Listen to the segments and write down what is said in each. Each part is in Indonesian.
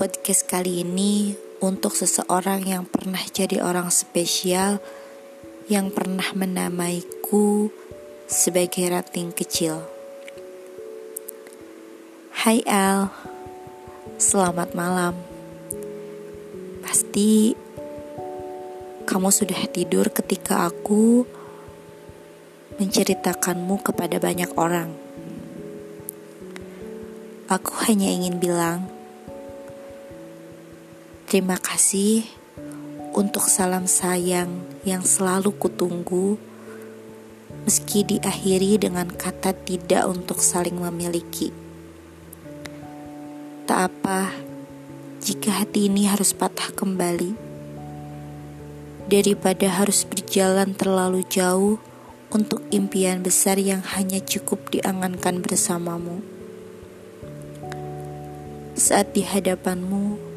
podcast kali ini untuk seseorang yang pernah jadi orang spesial yang pernah menamaiku sebagai rating kecil. Hai Al, selamat malam. Pasti kamu sudah tidur ketika aku menceritakanmu kepada banyak orang. Aku hanya ingin bilang, Terima kasih untuk salam sayang yang selalu kutunggu, meski diakhiri dengan kata tidak untuk saling memiliki. Tak apa jika hati ini harus patah kembali, daripada harus berjalan terlalu jauh untuk impian besar yang hanya cukup diangankan bersamamu. Saat di hadapanmu,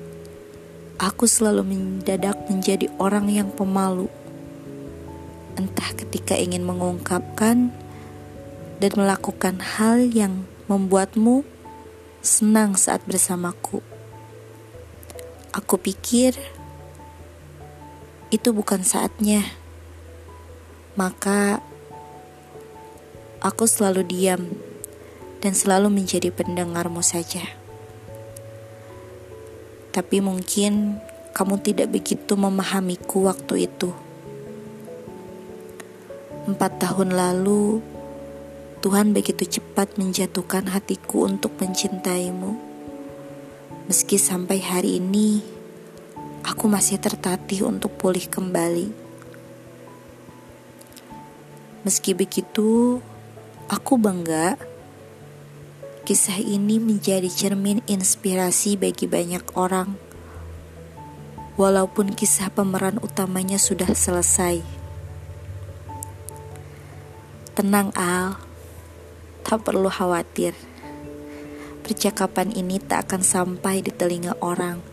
aku selalu mendadak menjadi orang yang pemalu. Entah ketika ingin mengungkapkan dan melakukan hal yang membuatmu senang saat bersamaku. Aku pikir itu bukan saatnya. Maka aku selalu diam dan selalu menjadi pendengarmu saja tapi mungkin kamu tidak begitu memahamiku waktu itu. Empat tahun lalu, Tuhan begitu cepat menjatuhkan hatiku untuk mencintaimu. Meski sampai hari ini, aku masih tertatih untuk pulih kembali. Meski begitu, aku bangga Kisah ini menjadi cermin inspirasi bagi banyak orang. Walaupun kisah pemeran utamanya sudah selesai. Tenang Al, tak perlu khawatir. Percakapan ini tak akan sampai di telinga orang.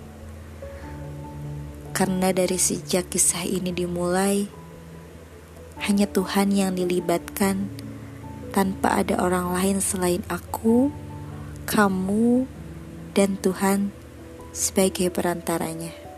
Karena dari sejak kisah ini dimulai, hanya Tuhan yang dilibatkan tanpa ada orang lain selain aku, kamu, dan Tuhan sebagai perantaranya.